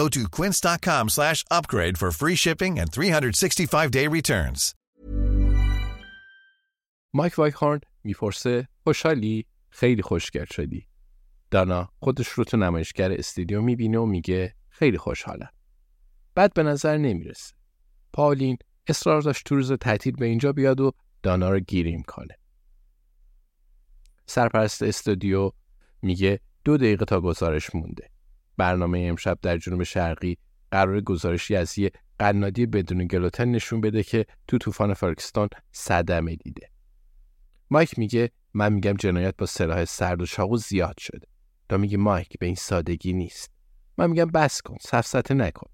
Go to quince.com slash upgrade for free shipping and 365-day returns. مایک وایکهارن می‌پرسه خوشحالی؟ خیلی خوشگل شدی. دانا خودش رو تو نمایشگر استودیو می‌بینه و میگه خیلی خوشحالم. بعد به نظر نمی‌رسه. پالین اصرار داشت تو روز تعطیل به اینجا بیاد و دانا رو گیریم کنه. سرپرست استودیو میگه دو دقیقه تا گزارش مونده. برنامه امشب در جنوب شرقی قرار گزارشی از یه قنادی بدون گلوتن نشون بده که تو طوفان فرکستون صدمه دیده. مایک میگه من میگم جنایت با سلاح سرد و چاقو زیاد شده. تا میگه مایک به این سادگی نیست. من میگم بس کن سفسته نکن.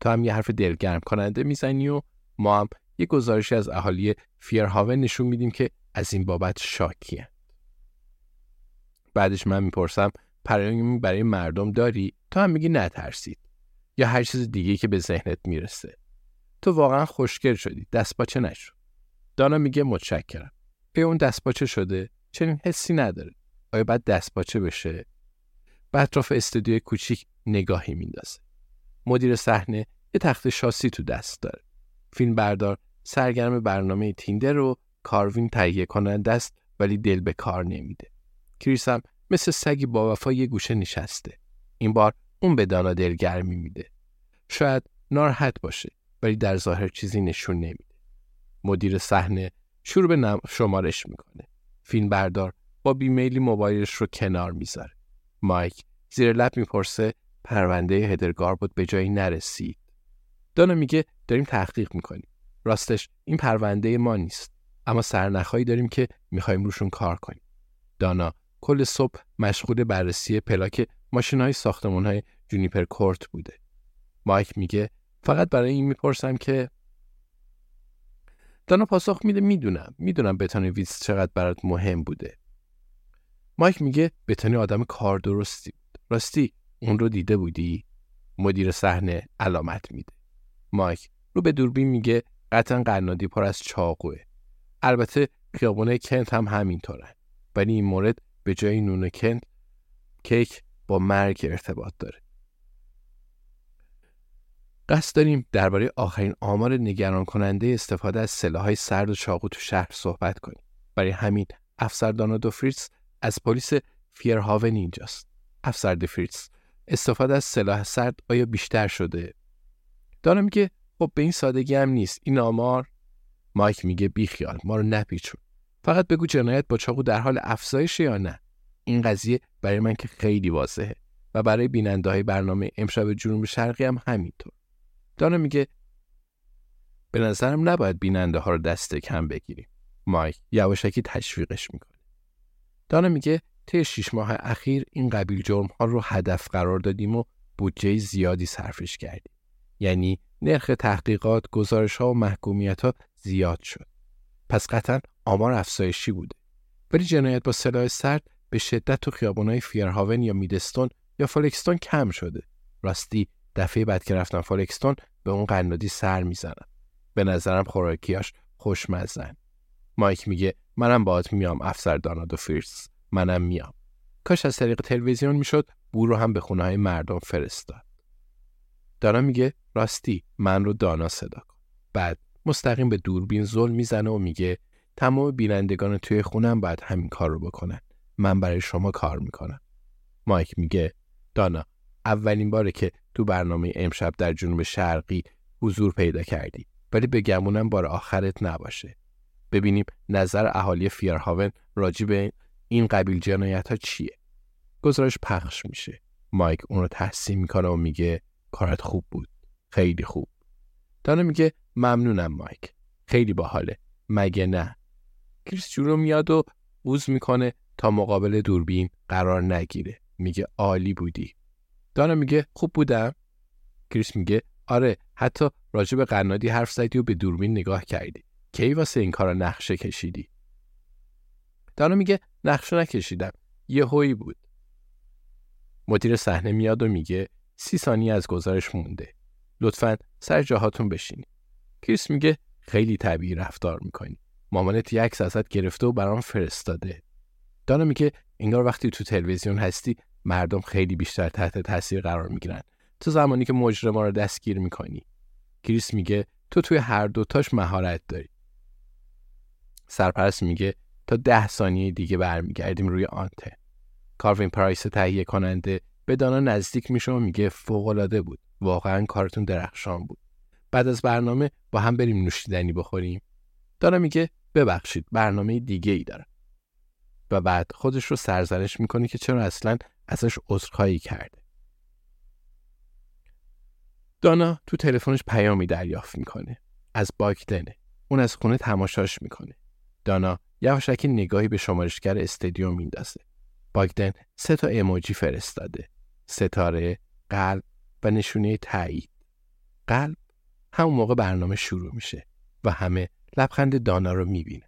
تا هم یه حرف دلگرم کننده می‌زنی و ما هم یه گزارشی از اهالی فیرهاون نشون میدیم که از این بابت شاکیه بعدش من می‌پرسم پیامی برای مردم داری تا هم میگی نترسید یا هر چیز دیگه که به ذهنت می‌رسه. تو واقعا خوشگل شدی. دست باچه نشو. دانا میگه متشکرم. به اون دستپاچه شده؟ چنین حسی نداره. آیا بعد دستپاچه بشه؟ به اطراف استودیوی کوچیک نگاهی میندازه. مدیر صحنه یه تخت شاسی تو دست داره. فیلم بردار سرگرم برنامه تیندر رو کاروین تهیه کننده است ولی دل به کار نمیده. کریس هم مثل سگی با وفا یه گوشه نشسته این بار اون به دانا دلگرمی میده شاید ناراحت باشه ولی در ظاهر چیزی نشون نمیده مدیر صحنه شروع به شمارش می‌کنه. فیلم بردار با بیمیلی موبایلش رو کنار می‌ذاره. مایک زیر لب می‌پرسه پرونده هدرگار بود به جایی نرسید. دانا میگه داریم تحقیق می‌کنیم. راستش این پرونده ما نیست. اما سرنخهایی داریم که می‌خوایم روشون کار کنیم. دانا کل صبح مشغول بررسی پلاک ماشین های ساختمون های جونیپر کورت بوده. مایک میگه فقط برای این می‌پرسم که دانا پاسخ میده می‌دونم می‌دونم بتانی ویز چقدر برات مهم بوده. مایک میگه بتانی آدم کار درستی بود. راستی اون رو دیده بودی؟ مدیر صحنه علامت میده. مایک رو به دوربین میگه قطعا قنادی پر از چاقوه. البته خیابونه کنت هم همینطوره. ولی این مورد به جای نون کنت کیک با مرگ ارتباط داره قصد داریم درباره آخرین آمار نگران کننده استفاده از سلاحهای سرد و چاقو تو شهر صحبت کنیم. برای همین افسر دانا دوفریتس از پلیس فیرهاون اینجاست. افسر دوفریتس استفاده از سلاح سرد آیا بیشتر شده؟ دانا میگه خب به این سادگی هم نیست. این آمار مایک میگه بیخیال ما رو نپیچون. فقط بگو جنایت با چاقو در حال افزایش یا نه. این قضیه برای من که خیلی واضحه و برای بیننده های برنامه امشب جنوب شرقی هم همینطور. دانا میگه به نظرم نباید بیننده ها رو دست کم بگیریم. مایک یواشکی تشویقش می‌کنه. دانا میگه طی شیش ماه اخیر این قبیل جرم ها رو هدف قرار دادیم و بودجه زیادی صرفش کردیم. یعنی نرخ تحقیقات، گزارش ها و محکومیت ها زیاد شد. پس قطعا آمار افزایشی بوده. ولی جنایت با سلاح سرد به شدت تو خیابانهای فیرهاون یا میدستون یا فالکستون کم شده. راستی دفعه بعد که رفتم فالکستون به اون قنادی سر می‌زنم. به نظرم خوراکیاش خوشمزن مایک میگه منم باهات میام افسر دانا فیرس منم میام. کاش از طریق تلویزیون می‌شد بو رو هم به خونه های مردم فرستاد. دانا میگه راستی من رو دانا صدا کن. بعد مستقیم به دوربین زل می‌زنه و میگه تمام بینندگان توی خونم باید همین کار رو بکنن. من برای شما کار می‌کنم. مایک میگه دانا اولین باره که تو برنامه امشب در جنوب شرقی حضور پیدا کردی ولی به گمونم بار آخرت نباشه. ببینیم نظر اهالی فیرهاون راجی به این قبیل جنایت ها چیه. گزارش پخش میشه. مایک اون رو تحسین می‌کنه و میگه کارت خوب بود. خیلی خوب. دانا میگه ممنونم مایک. خیلی باحاله. مگه نه؟ کریس جورو میاد و بوز می‌کنه تا مقابل دوربین قرار نگیره. میگه عالی بودی. دانا میگه خوب بودم. کریس میگه آره حتی راجع به قنادی حرف زدی و به دوربین نگاه کردی. کی واسه این کارا نقشه کشیدی؟ دانا میگه نقشه نکشیدم. یه هوی بود. مدیر صحنه میاد و میگه سی ثانیه از گزارش مونده. لطفا سر جاهاتون بشینید. کریس میگه خیلی طبیعی رفتار می‌کنی. مامانت یک ازت گرفته و برام فرستاده. دانا میگه انگار وقتی تو تلویزیون هستی مردم خیلی بیشتر تحت تاثیر قرار می‌گیرن. تو زمانی که مجرما رو دستگیر می‌کنی. کریس میگه تو توی هر دوتاش مهارت داری. سرپرست میگه تا ده ثانیه دیگه برمیگردیم روی آنتن کاروین پرایس تهیه کننده به دانا نزدیک میشه و میگه فوقالعاده بود. واقعا کارتون درخشان بود. بعد از برنامه با هم بریم نوشیدنی بخوریم. دانا میگه ببخشید برنامه دیگه ای دارم. و بعد خودش رو سرزنش می‌کنه که چرا اصلا ازش عذرخواهی کرده. دانا تو تلفنش پیامی دریافت می‌کنه. از باکدنه اون از خونه تماشاش می‌کنه. دانا یواشکی نگاهی به شمارشگر استادیوم میندازه. باگدن سه تا ایموجی فرستاده. ستاره قلب و نشونه تایید. قلب همون موقع برنامه شروع میشه و همه لبخند دانا رو می‌بینه